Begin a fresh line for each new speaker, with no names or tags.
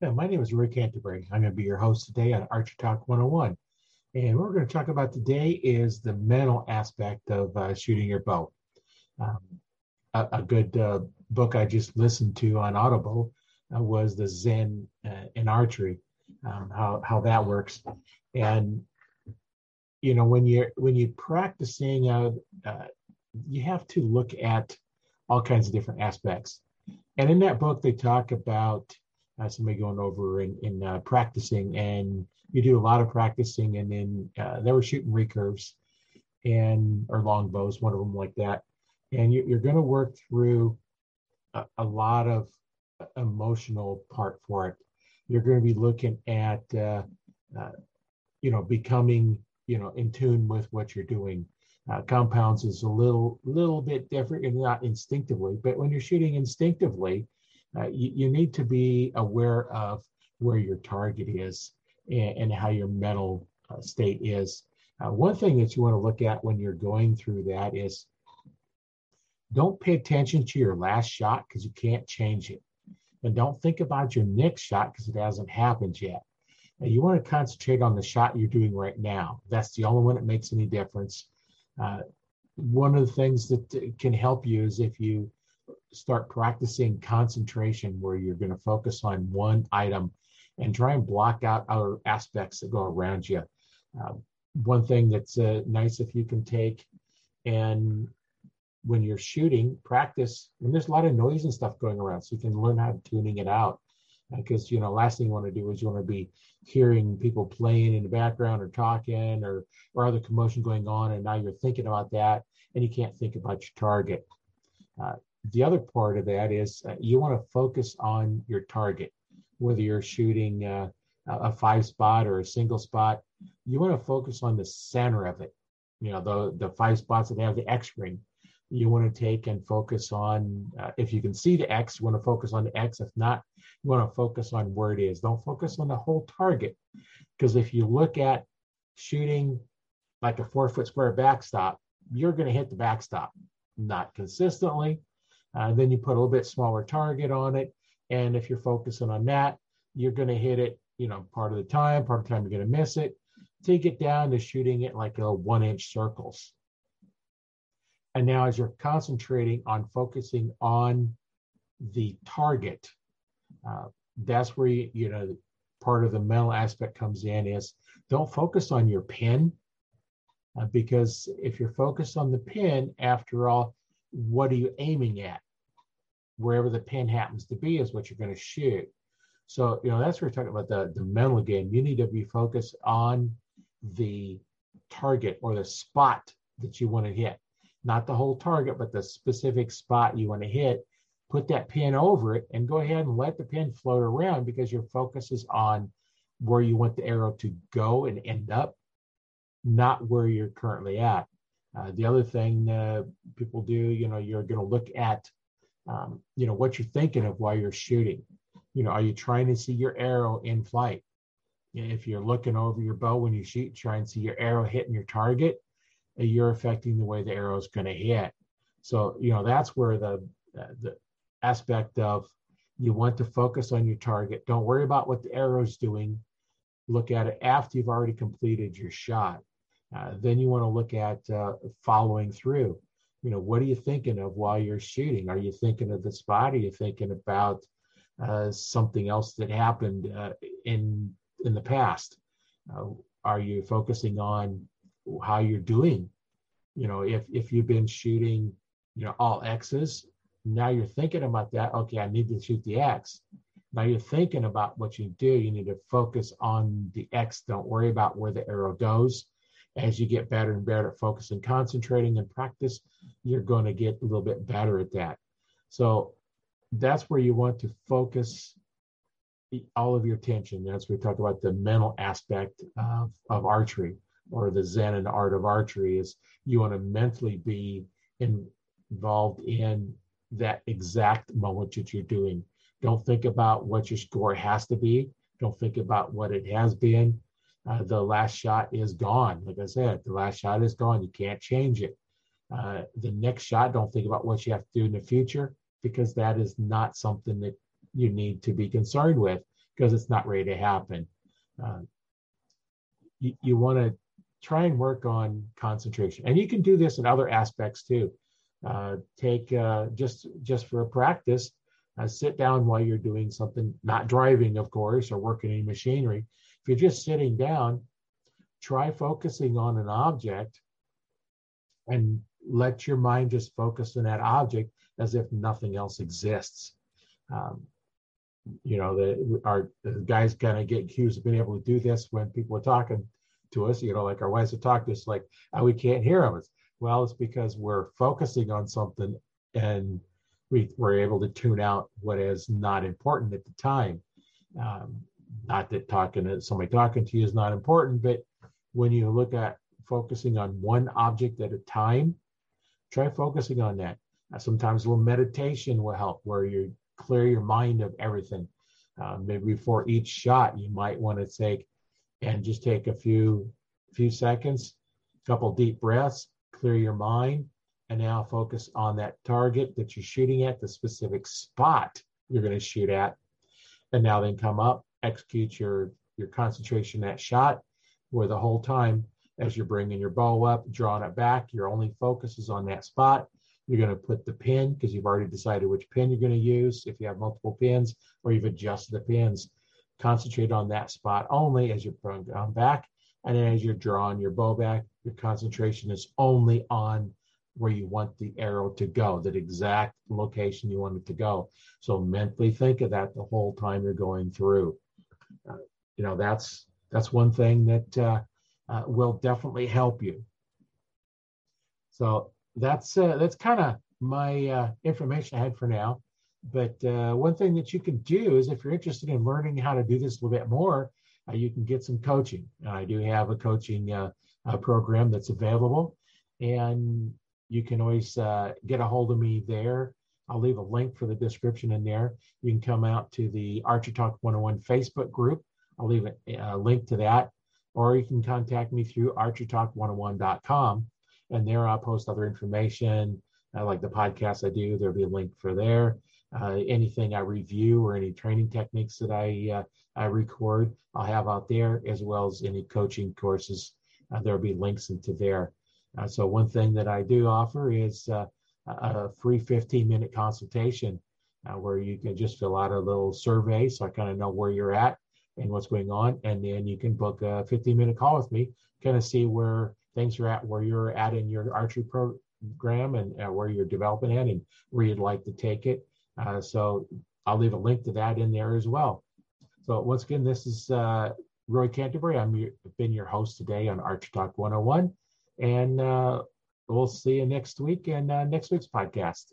Yeah, my name is Rick Canterbury. I'm going to be your host today on Archer Talk 101. And what we're going to talk about today is the mental aspect of uh, shooting your bow. Um, a, a, good uh, book I just listened to on Audible uh, was the Zen uh, in Archery, um, how how that works. And you know, when you're when you're practicing, uh, uh, you have to look at all kinds of different aspects. And in that book, they talk about uh, somebody going over and, and uh, practicing, and you do a lot of practicing, and then uh, they were shooting recurves and or longbows, one of them like that, and you, are going to work through a, a, lot of emotional part for it. You're going to be looking at, uh, uh, you know, becoming, you know, in tune with what you're doing. Uh, compounds is a little little bit different and not instinctively, but when you're shooting instinctively, uh, you, you, need to be aware of where your target is and, and how your mental uh, state is. Uh, one thing that you want to look at when you're going through that is don't pay attention to your last shot because you can't change it. And don't think about your next shot because it hasn't happened yet. And you want to concentrate on the shot you're doing right now. That's the only one that makes any difference. Uh, one of the things that can help you is if you start practicing concentration where you're going to focus on one item and try and block out other aspects that go around you. Uh, one thing that's uh, nice if you can take and when you're shooting, practice when there's a lot of noise and stuff going around, so you can learn how to tuning it out. Because uh, you know, last thing you want to do is you want to be hearing people playing in the background or talking or or other commotion going on, and now you're thinking about that, and you can't think about your target. Uh, the other part of that is uh, you want to focus on your target, whether you're shooting uh, a five spot or a single spot. You want to focus on the center of it. You know, the the five spots that have the X ring. You want to take and focus on. Uh, if you can see the X, you want to focus on the X. If not, you want to focus on where it is. Don't focus on the whole target, because if you look at shooting like a four foot square backstop, you're going to hit the backstop, not consistently, uh, then you put a little bit smaller target on it. And if you're focusing on that, you're going to hit it, you know, part of the time, part of the time you're going to miss it. Take it down to shooting it like a one inch circles. And now as you're concentrating on focusing on the target, uh, that's where you, you know, part of the mental aspect comes in is don't focus on your pin uh, because if you're focused on the pin, after all, what are you aiming at? Wherever the pin happens to be is what you're going to shoot. So, you know, that's where we're talking about the, the mental game. You need to be focused on the target or the spot that you want to hit. Not the whole target, but the specific spot you want to hit. Put that pin over it and go ahead and let the pin float around because your focus is on where you want the arrow to go and end up, not where you're currently at. Uh, the other thing uh, people do, you know, you're going to look at, um, you know, what you're thinking of while you're shooting. You know, are you trying to see your arrow in flight? If you're looking over your bow when you shoot, try and see your arrow hitting your target, uh, you're affecting the way the arrow is going to hit. So, you know, that's where the, uh, the aspect of you want to focus on your target. Don't worry about what the arrow's doing. Look at it after you've already completed your shot uh, then you want to look at uh, following through. You know, what are you thinking of while you're shooting? Are you thinking of the spot? Are you thinking about uh, something else that happened uh, in in the past? Uh, are you focusing on how you're doing? You know, if if you've been shooting, you know, all X's, now you're thinking about that. Okay, I need to shoot the X. Now you're thinking about what you do. You need to focus on the X. Don't worry about where the arrow goes as you get better and better at focusing, concentrating, and practice, you're going to get a little bit better at that. So that's where you want to focus all of your attention. That's where we talk about the mental aspect of, of archery or the Zen and art of archery is you want to mentally be in, involved in that exact moment that you're doing. Don't think about what your score has to be. Don't think about what it has been uh, the last shot is gone. Like I said, the last shot is gone. You can't change it. Uh, the next shot, don't think about what you have to do in the future because that is not something that you need to be concerned with because it's not ready to happen. Uh, you, you want to try and work on concentration, and you can do this in other aspects too. Uh, take uh, just just for a practice, uh, sit down while you're doing something, not driving, of course, or working any machinery. If you're just sitting down, try focusing on an object and let your mind just focus on that object as if nothing else exists. Um, you know, the, our the guys kind of get accused of being able to do this when people are talking to us, you know, like our wives are talking to us, like, oh, we can't hear them. It's, well, it's because we're focusing on something and we were able to tune out what is not important at the time. Um, not that talking to somebody talking to you is not important, but when you look at focusing on one object at a time, try focusing on that. Uh, sometimes a little meditation will help where you clear your mind of everything. Uh, maybe before each shot, you might want to take and just take a few few seconds, a couple deep breaths, clear your mind, and now focus on that target that you're shooting at, the specific spot you're going to shoot at, and now then come up, execute your your concentration that shot, where the whole time as you're bringing your bow up, drawing it back, your only focus is on that spot. You're going to put the pin because you've already decided which pin you're going to use if you have multiple pins or you've adjusted the pins. Concentrate on that spot only as you're going back. And as you're drawing your bow back, your concentration is only on where you want the arrow to go, that exact location you want it to go. So mentally think of that the whole time you're going through. Uh, you know, that's that's one thing that uh, uh, will definitely help you. So that's uh, that's kind of my uh, information I had for now. But one thing that you can do is if you're interested in learning how to do this a little bit more, you can get some coaching. I do have a coaching program that's available, and you can always get a hold of me there. I'll leave a link for the description in there. You can come out to the Archer Talk 101 Facebook group. I'll leave a, a link to that or you can contact me through archertalk101.com. And there I'll post other information, uh, like the podcast I do. There'll be a link for there. Uh, anything I review or any training techniques that I uh, I record, I'll have out there, as well as any coaching courses. Uh, there'll be links into there. Uh, so one thing that I do offer is uh, a free 15 minute consultation where you can just fill out a little survey so I kind of know where you're at and what's going on. And then you can book a 15 minute call with me, kind of see where things are at, where you're at in your archery program and uh, where you're developing it and where you'd like to take it. Uh, so I'll leave a link to that in there as well. So once again, this is uh, Roy Canterbury. I'm your, been your host today on Archer Talk 101. And uh, we'll see you next week and uh, next week's podcast.